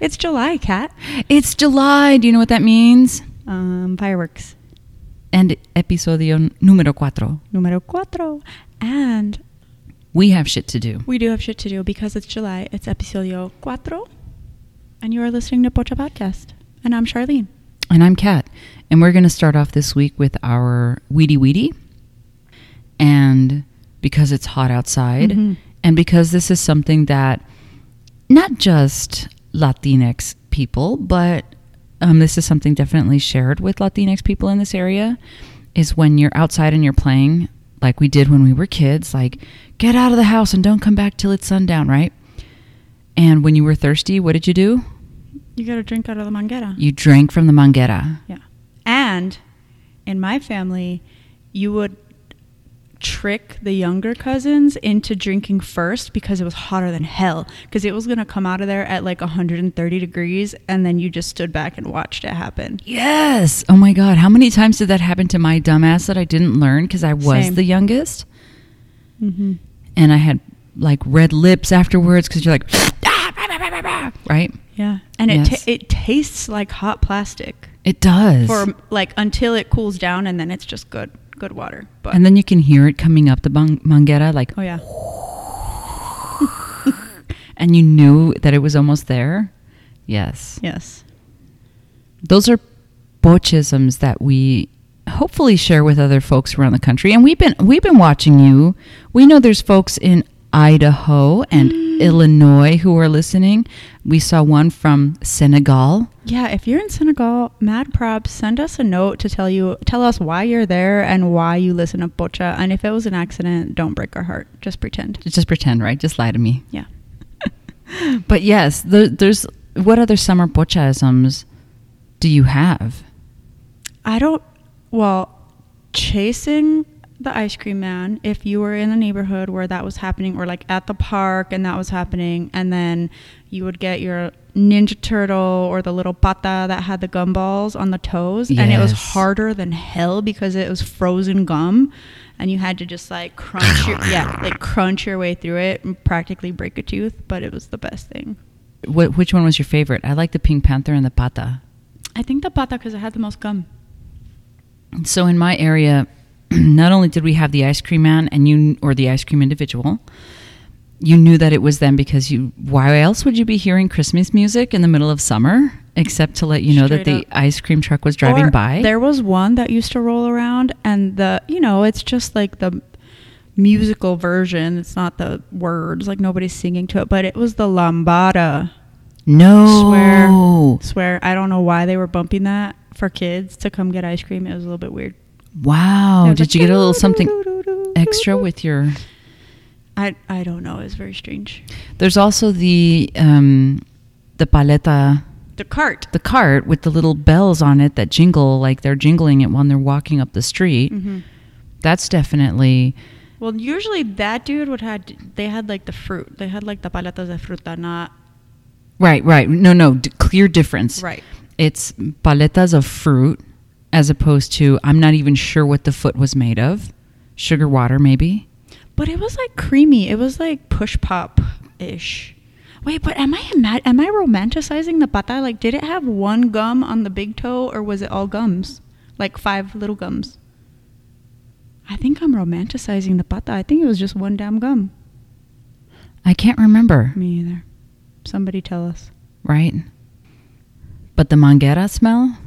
It's July, Cat. It's July. Do you know what that means? Um, fireworks. And episodio número cuatro. Número cuatro. And We have shit to do. we do have shit to do because it's July. It's episodio cuatro. And you are listening to Pocha Podcast. And I'm Charlene. And I'm Kat. And we're going to start off this week with our Weedy Weedy. And because it's hot outside, Mhm. and because this is something that not just Latinx people, but um, this is something definitely shared with Latinx people in this area, is when you're outside and you're playing, like we did when we were kids, like get out of the house and don't come back till it's sundown, right? And when you were thirsty, what did you do? You got to drink out of the manguera. You drank from the manguera. Yeah. And in my family, you would trick the younger cousins into drinking first because it was hotter than hell. Because it was going to come out of there at like 130 degrees, and then you just stood back and watched it happen. Yes. Oh my God. How many times did that happen to my dumbass that I didn't learn because I was Same. the youngest? Mm-hmm. And I had like red lips afterwards because you're like, right? Yeah. And it, Yes. ta- it tastes like hot plastic It does. for like until it cools down, and then it's just good, good water. But and then you can hear it coming up the bang- manguera, like, oh, yeah. and you knew that it was almost there. Yes. Yes. Those are bochisms that we hopefully share with other folks around the country. And we've been we've been watching you. We know there's folks in Idaho and Illinois who are listening. We saw one from Senegal. Yeah, if you're in Senegal, mad props, send us a note to tell you tell us why you're there and why you listen to Pocha. And if it was an accident, don't break our heart. Just pretend. Just pretend, right? Just lie to me. Yeah. But yes, there, there's what other summer bochasms do you have? I don't well, chasing the ice cream man, if you were in the neighborhood where that was happening or like at the park and that was happening and then you would get your Ninja Turtle or the little pata that had the gumballs on the toes and it was harder than hell because it was frozen gum and you had to just like crunch your yeah, like crunch your way through it and practically break a tooth, but it was the best thing. What, which one was your favorite? I like the Pink Panther and the Pata. I think the pata because it had the most gum. So in my area, not only did we have the ice cream man and you or the ice cream individual, you knew that it was them because you why else would you be hearing Christmas music in the middle of summer except to let you know that Straight the up. ice cream truck was driving Or by? There was one that used to roll around, and the you know it's just like the musical version. It's not the words, like nobody's singing to it, but it was the lambada. no. Swear. Swear, I don't know why they were bumping that for kids to come get ice cream. It was a little bit weird. Wow. Did you get a little something extra with your I I don't know. It's very strange. There's also the um the paleta The cart. the cart with the little bells on it that jingle like they're jingling it when they're walking up the street. hmm That's definitely Well, usually that dude would had they had like the fruit. They had like the paletas de fruta, not Right, right. No, no, d- clear difference. right. It's paletas of fruit as opposed to I'm not even sure what the foot was made of. Sugar water maybe. But it was like creamy. It was like push pop ish. Wait, but am I ima- am I romanticizing the pata? Like, did it have one gum on the big toe, or was it all gums, like five little gums? I think I'm romanticizing the pata. I think it was just one damn gum. I can't remember, Me either. Somebody tell us. right? But the manguera smell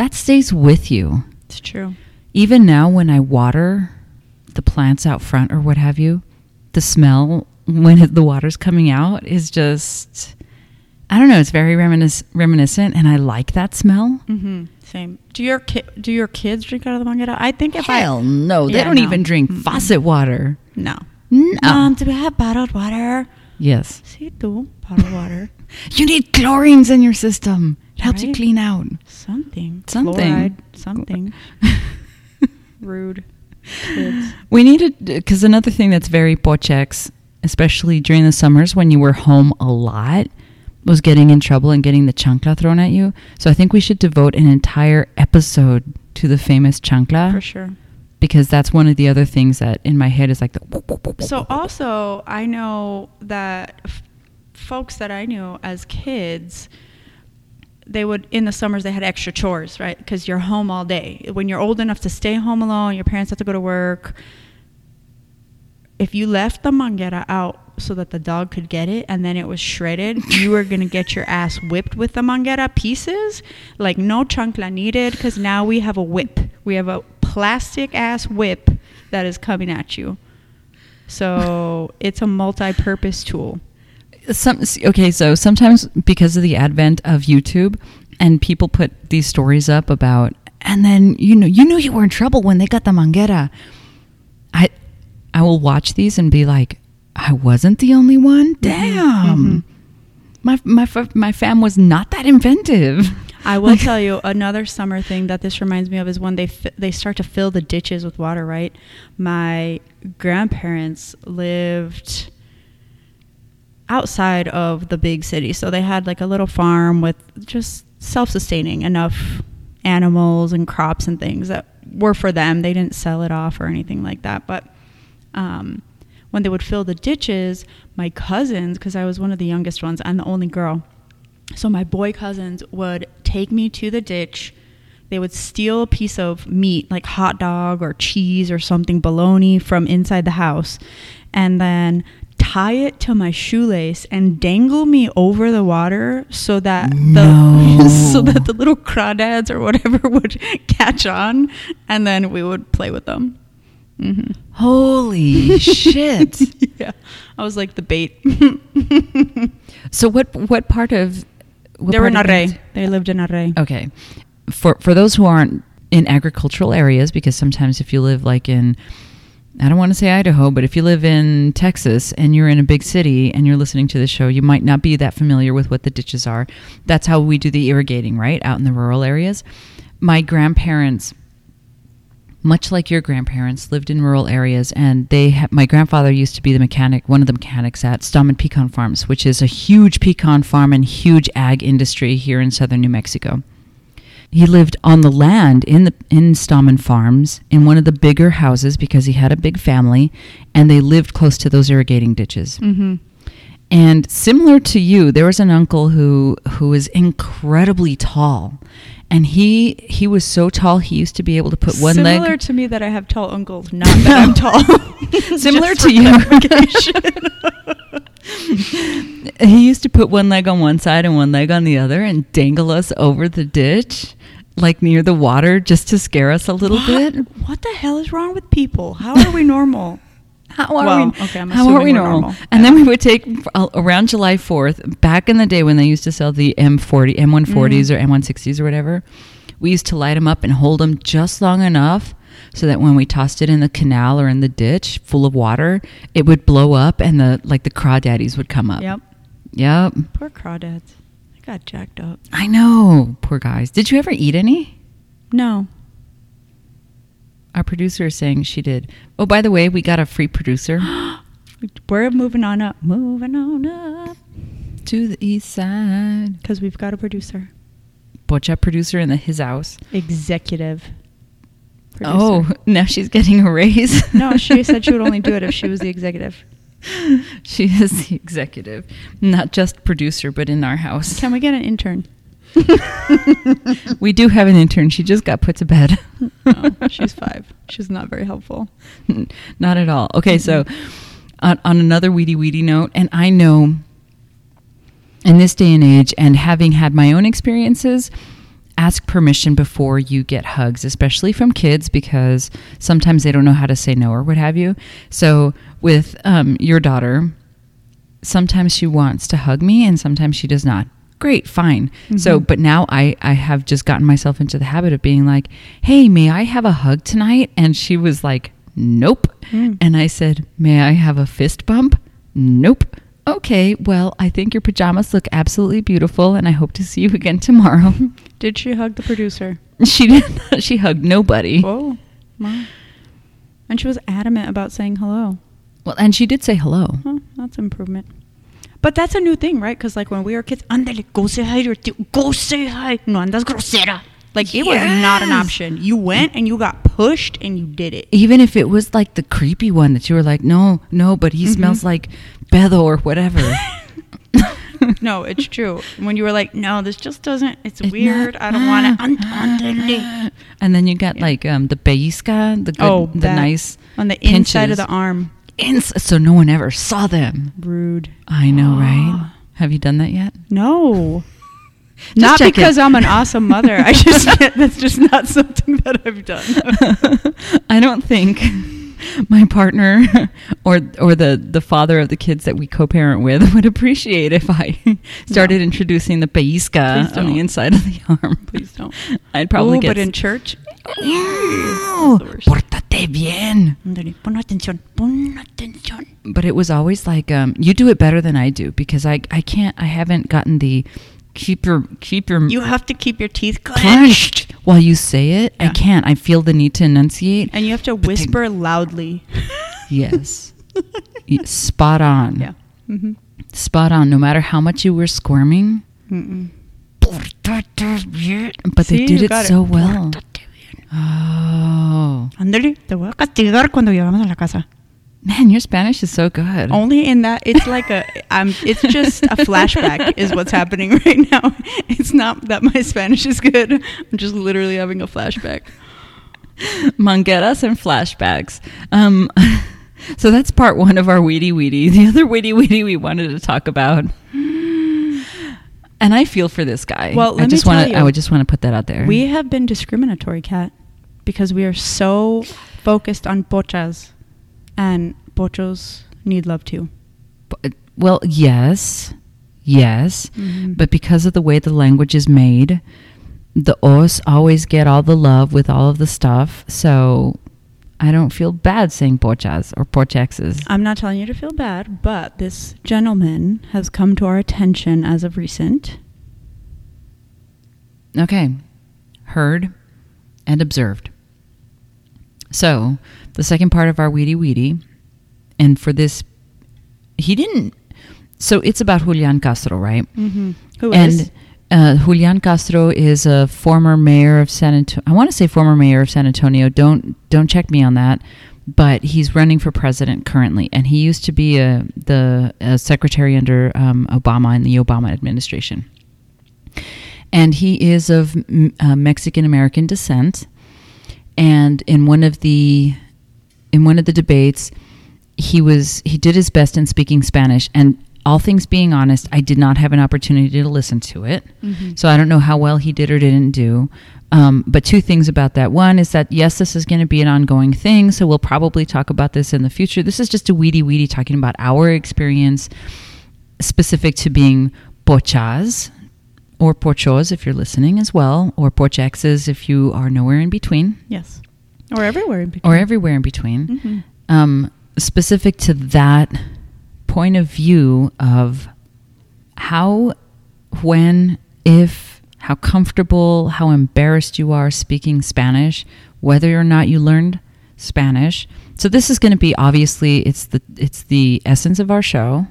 that stays with you. It's true. Even now when I water the plants out front or what have you, the smell when it, the water's coming out is just I don't know, it's very reminis- reminiscent and I like that smell. Mm-hmm. Same. Do your ki- do your kids drink out of the manguera? I think if Hell no, they Yeah, don't no. even drink Mm-mm. faucet water. No. No. Mom, do we have bottled water? yes. See, do bottled water. You need chlorines in your system. It helps you clean out. Something. Something. Fluoride, something. Rude. Kids. We needed because another thing that's very pochex, especially during the summers when you were home a lot, was getting in trouble and getting the chancla thrown at you. So I think we should devote an entire episode to the famous chancla For sure. because that's one of the other things that in my head is like the. So also, I know that f- folks that I knew as kids, they would in the summers they had extra chores, right? Because you're home all day. When you're old enough to stay home alone, your parents have to go to work. If you left the manguera out so that the dog could get it and then it was shredded, you were gonna get your ass whipped with the manguera pieces. Like no chancla needed, because now we have a whip. We have a plastic ass whip that is coming at you. So it's a multi-purpose tool. Some okay so sometimes because of the advent of youtube and people put these stories up about and then you know you knew you were in trouble when they got the manguera. I i will watch these and be like i wasn't the only one? Mm-hmm, Damn. Mm-hmm. my my my fam was not that inventive. I will tell you another summer thing that this reminds me of is when they fi- they start to fill the ditches with water. Right, my grandparents lived outside of the big city, so they had like a little farm with just self-sustaining enough animals and crops and things that were for them. They didn't sell it off or anything like that, but. Um, when they would fill the ditches, my cousins, because I was one of the youngest ones and the only girl, so my boy cousins would take me to the ditch. They would steal a piece of meat, like hot dog or cheese or something, bologna from inside the house, and then tie it to my shoelace and dangle me over the water so that No. the so that the little crawdads or whatever would catch on, and then we would play with them. hmm holy shit yeah, I was like the bait. so what what part of what they were in part Arrey. They lived in Arrey. Okay. For for those who aren't in agricultural areas, because sometimes if you live like in I don't want to say Idaho, but if you live in Texas and you're in a big city and you're listening to the show, you might not be that familiar with what the ditches are. That's how we do the irrigating, right? Out in the rural areas. My grandparents much like your grandparents lived in rural areas and they ha- my grandfather used to be the mechanic one of the mechanics at Stahmann Pecan Farms which is a huge pecan farm and huge ag industry here in southern New Mexico he lived on the land in the in Stahmann Farms in one of the bigger houses because he had a big family and they lived close to those irrigating ditches Mm-hmm. and similar to you, there was an uncle who who was incredibly tall, and he he was so tall he used to be able to put one Similar leg. Similar to me that I have tall uncles, not that I'm tall. Similar to you. He used to put one leg on one side and one leg on the other, and dangle us over the ditch, like near the water, just to scare us a little what? bit. What the hell is wrong with people? How are we normal? How are Well, we? okay, I'm how are we normal? normal. And then we would take uh, around July Fourth, back in the day when they used to sell the M40, M140s Mhm. or M160s or whatever. We used to light them up and hold them just long enough so that when we tossed it in the canal or in the ditch full of water, it would blow up and the like the crawdaddies would come up. yep. Yep. Poor crawdads. I got jacked up. I know. Poor guys. Did you ever eat any? No. Our producer is saying she did. Oh, by the way, we got a free producer We're moving on up. Moving on up. to the east side. Because we've got a producer. Pocha producer in the his house. Executive. Oh, now she's getting a raise. No, she said she would only do it if she was the executive. she is the executive, not just producer, but in our house. Can we get an intern? we do have an intern. She just got put to bed. Oh, she's five. She's not very helpful. not at all. Okay, so mm-hmm. on, on another weedy weedy note, and I know in this day and age, and having had my own experiences, ask permission before you get hugs, especially from kids, because sometimes they don't know how to say no or what have you. So with um, your daughter, sometimes she wants to hug me, and sometimes she does not. Great, fine. So, Mhm. but now I, I have just gotten myself into the habit of being like, hey, may I have a hug tonight? And she was like, nope. Mm. And I said, may I have a fist bump? Nope. Okay, well, I think your pajamas look absolutely beautiful, and I hope to see you again tomorrow. Did she hug the producer? she didn't. She hugged nobody. Oh, Whoa. Wow. And she was adamant about saying hello. Well, and she did say hello. Huh, that's improvement. But that's a new thing, right? Because like when we were kids, andale, go say hi to your tío. Go say hi. No andas grosera. Like it was not an option. You went and you got pushed and you did it. Even if it was like the creepy one that you were like, no, no, but he Mhm. smells like Bethel or whatever. no, it's true. When you were like, no, this just doesn't. It's, It's weird. not- I don't want it. and then you got Yeah. like um, the pellizca, the good, Oh, the nice On the inside of the arm. ins- so no one ever saw them. Rude. I know, right? Have you done that yet? No. Not check it. because I'm an awesome mother. I just that's just not something that I've done. I don't think my partner or or the the father of the kids that we co-parent with would appreciate if I started No. introducing the Please on the inside of the arm. Please don't. I'd probably Ooh, get but in church. Ew, the worst. Pórtate bien. Ándale, Pon atención. Pon atención. But it was always like um, you do it better than I do because I I can't I haven't gotten the keep your keep your You have to keep your teeth clenched. while you say it. I can't. I feel the need to enunciate. And you have to they- whisper loudly. Yes. Spot on. Yeah. Mm-hmm. Spot on. No matter how much you were squirming. Mm-mm. But they See, did it so well. Oh. Ándale, te voy a castigar cuando llegamos a la casa. Man, your Spanish is so good. Only in that it's like a um it's just a flashback is what's happening right now. It's not that my Spanish is good. I'm just literally having a flashback. Mangueras and flashbacks. Um, so that's part one of our weedy weedy. The other weedy weedy we wanted to talk about. And I feel for this guy. Well, I let me just want to. I would just want to put that out there. We have been discriminatory, Kat, because we are so focused on pochas, and pochos need love too. But- well, yes, yes, Mhm. but because of the way the language is made, the os always get all the love with all of the stuff. So I don't feel bad saying pochas or pochexes. I'm not telling you to feel bad, but this gentleman has come to our attention as of recent. Okay. Heard and observed. So, the second part of our weedy weedy, and for this, he didn't. So, it's about Julian Castro, right? Mm-hmm. Who and is? uh, Julian Castro is a former mayor of San Antonio. I want to say former mayor of San Antonio. Don't don't check me on that. But he's running for president currently, and he used to be a, the a secretary under um, Obama in the Obama administration. And he is of uh, Mexican American descent. And in one of the in one of the debates, he was he did his best in speaking Spanish. And all things being honest, I did not have an opportunity to listen to it. Mhm. So I don't know how well he did or didn't do. Um, but two things about that. One is that yes, this is going to be an ongoing thing, so we'll probably talk about this in the future. This is just a weedy weedy talking about our experience specific to being pochas or pochos if you're listening as well, or pochexes if you are nowhere in between Yes. Or everywhere in between. or everywhere in between Mhm. um, specific to that point of view of how, when, if, how comfortable, how embarrassed you are speaking Spanish, whether or not you learned Spanish. So this is going to be obviously it's the it's the essence of our show.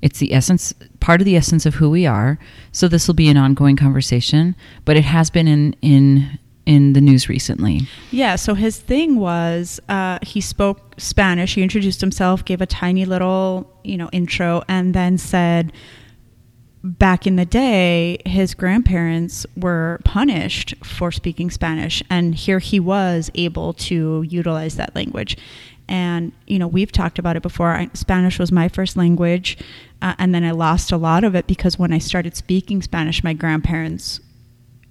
It's the essence part of the essence of who we are. So this will be an ongoing conversation, but it has been in in in the news recently. Yeah, so his thing was uh, he spoke Spanish. He introduced himself, gave a tiny little, you know, intro, and then said back in the day, his grandparents were punished for speaking Spanish, and here he was able to utilize that language. And you know, we've talked about it before. I, Spanish was my first language, uh, and then I lost a lot of it because when I started speaking Spanish, my grandparents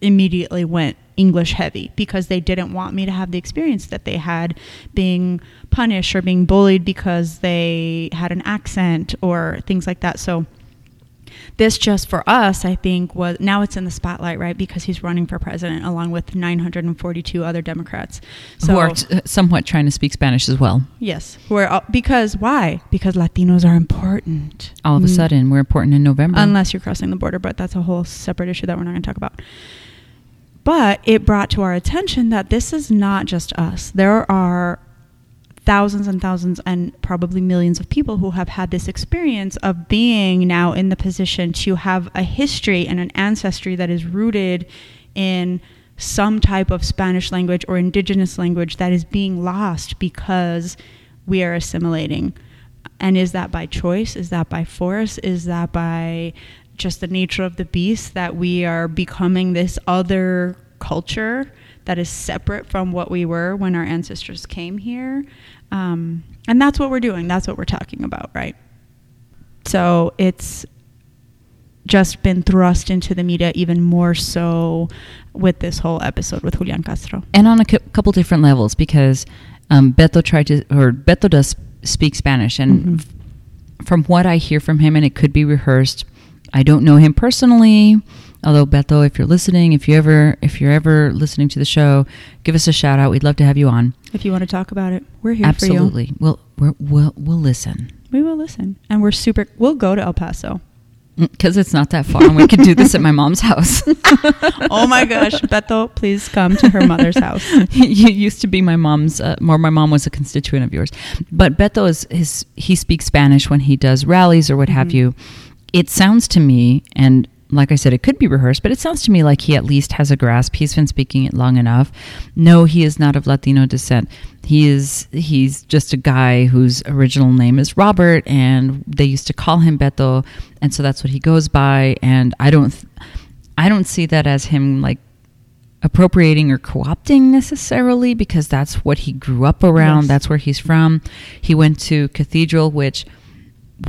immediately went English heavy because they didn't want me to have the experience that they had being punished or being bullied because they had an accent or things like that. So this just for us, I think was now it's in the spotlight, right? Because he's running for president along with 942 other Democrats. So who are t- uh, somewhat trying to speak Spanish as well. yes, we're because why? Because Latinos are important. All of a Mm. sudden, we're important in November. unless you're crossing the border, but that's a whole separate issue that we're not going to talk about. But it brought to our attention that this is not just us. There are thousands and thousands and probably millions of people who have had this experience of being now in the position to have a history and an ancestry that is rooted in some type of Spanish language or indigenous language that is being lost because we are assimilating. And is that by choice? Is that by force? Is that by just the nature of the beast that we are becoming this other culture that is separate from what we were when our ancestors came here? Um, and that's what we're doing. That's what we're talking about, right? So it's just been thrust into the media even more so with this whole episode with Julian Castro. and on a cou- couple different levels because um, Beto tried to, or Beto does speak Spanish, and Mhm. f- from what I hear from him, and it could be rehearsed. I don't know him personally, although Beto, if you're listening, if you ever, if you're ever listening to the show, give us a shout out. We'd love to have you on. If you want to talk about it, we're here for you. Absolutely, we'll we're, we'll we'll listen We will listen. And we're super, we'll go to El Paso. because it's not that far, and we could do this at my mom's house. oh my gosh, Beto, please come to her mother's house. you used to be my mom's uh, more my mom was a constituent of yours but beto is his he speaks spanish when he does rallies or what have Mhm. you it sounds to me and like i said it could be rehearsed but it sounds to me like he at least has a grasp. He's been speaking it long enough. No he is not of latino descent. He is he's just a guy whose original name is robert and they used to call him beto and so that's what he goes by and i don't, I don't see that as him like appropriating or co-opting necessarily because that's what he grew up around. Yes. that's where he's from. He went to cathedral which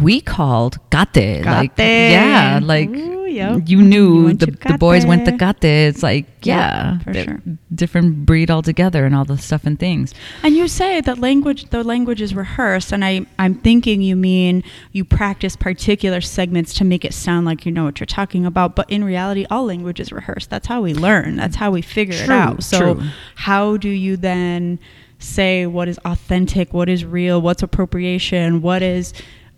we called gate, like yeah like Ooh, yep. you knew You the, the boys went to Gate. it's like Yeah, yeah, for sure. different breed altogether and all the stuff and things And you say that language, the language is rehearsed, and I, I'm thinking you mean you practice particular segments to make it sound like you know what you're talking about. But in reality, all language is rehearsed. That's how we learn. That's how we figure it out. So, true. how do you then say what is authentic, what is real, what's appropriation, what is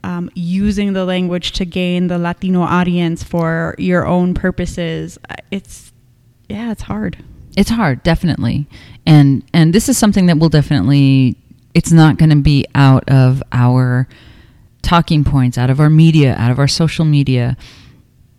um, using the language to gain the Latino audience for your own purposes? Uh, It's yeah, it's hard. it's hard definitely and and this is something that will definitely it's not going to be out of our talking points out of our media out of our social media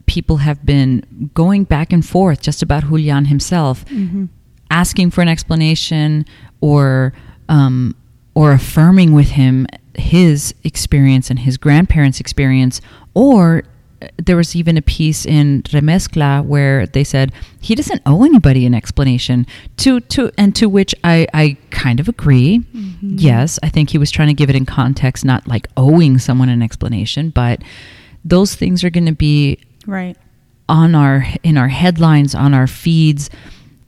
people have been going back and forth just about Julian himself Mm-hmm. asking for an explanation or um, or affirming with him his experience and his grandparents' experience, or uh, there was even a piece in Remezcla where they said he doesn't owe anybody an explanation. To to and to which I I kind of agree. Mhm. Yes, I think he was trying to give it in context, not like owing someone an explanation, but those things are going to be Right. on our in our headlines on our feeds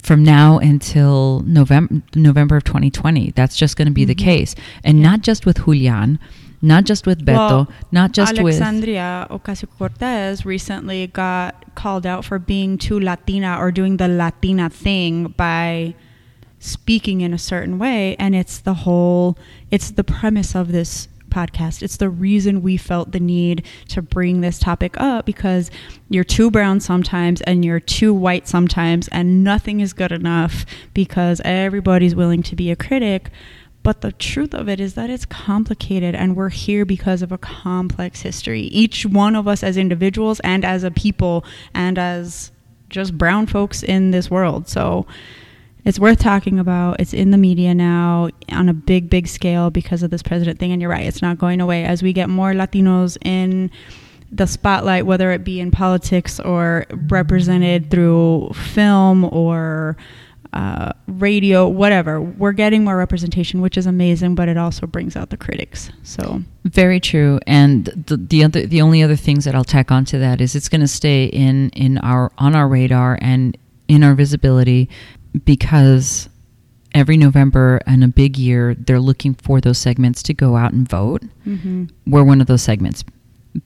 from now until November November of 2020. That's just going to be the Mhm. case, and Yeah. not just with Julian, not just with Beto, Well, not just with Alexandria Ocasio Cortez recently got called out for being too Latina or doing the Latina thing by speaking in a certain way. And it's the whole, it's the premise of this podcast. It's the reason we felt the need to bring this topic up because you're too brown sometimes and you're too white sometimes, and nothing is good enough because everybody's willing to be a critic. But the truth of it is that it's complicated, and we're here because of a complex history. Each one of us, as individuals and as a people, and as just brown folks in this world. So it's worth talking about. It's in the media now on a big, big scale because of this president thing. And you're right, it's not going away. As we get more Latinos in the spotlight, whether it be in politics or represented through film or uh, radio, whatever, we're getting more representation, which is amazing. But it also brings out the critics. So Very true. And the, the other, the only other things that I'll tack onto that is it's going to stay in in our on our radar and in our visibility because every November and a big year they're looking for those segments to go out and vote. mm-hmm. We're one of those segments.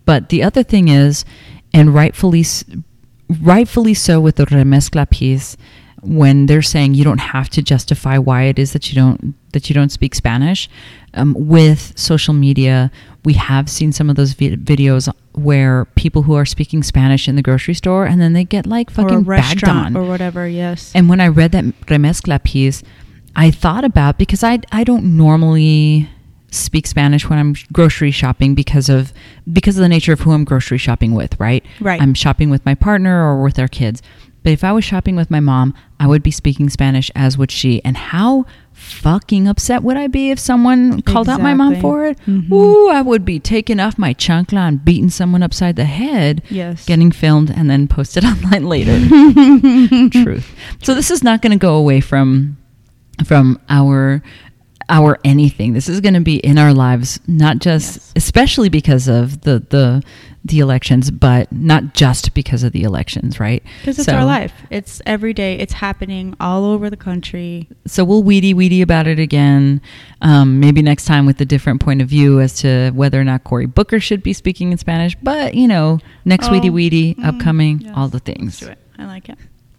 But the other thing is, and rightfully, rightfully so with the remezcla piece, when they're saying you don't have to justify why it is that you don't that you don't speak Spanish, um, with social media, we have seen some of those vi- videos where people who are speaking Spanish in the grocery store and then they get like fucking bagged restaurant on. or whatever. Yes. And when I read that remezcla piece, I thought about because I I don't normally speak Spanish when I'm grocery shopping because of because of the nature of who I'm grocery shopping with, right? Right. I'm shopping with my partner or with our kids. But if I was shopping with my mom, I would be speaking Spanish as would she. And how fucking upset would I be if someone called out my mom for it? Mhm. Ooh, I would be taking off my chancla and beating someone upside the head, Yes. getting filmed and then posted online later. Truth. So this is not going to go away from from our our anything. This is going to be in our lives, not just Yes. especially because of the the the elections, but not just because of the elections, right? Because it's So- our life. It's every day. It's happening all over the country. So we'll weedy weedy about it again. Um, maybe next time with a different point of view as to whether or not Cory Booker should be speaking in Spanish. But you know, next Oh, weedy weedy mm, upcoming, yes. all the Let's things. do it. I like it.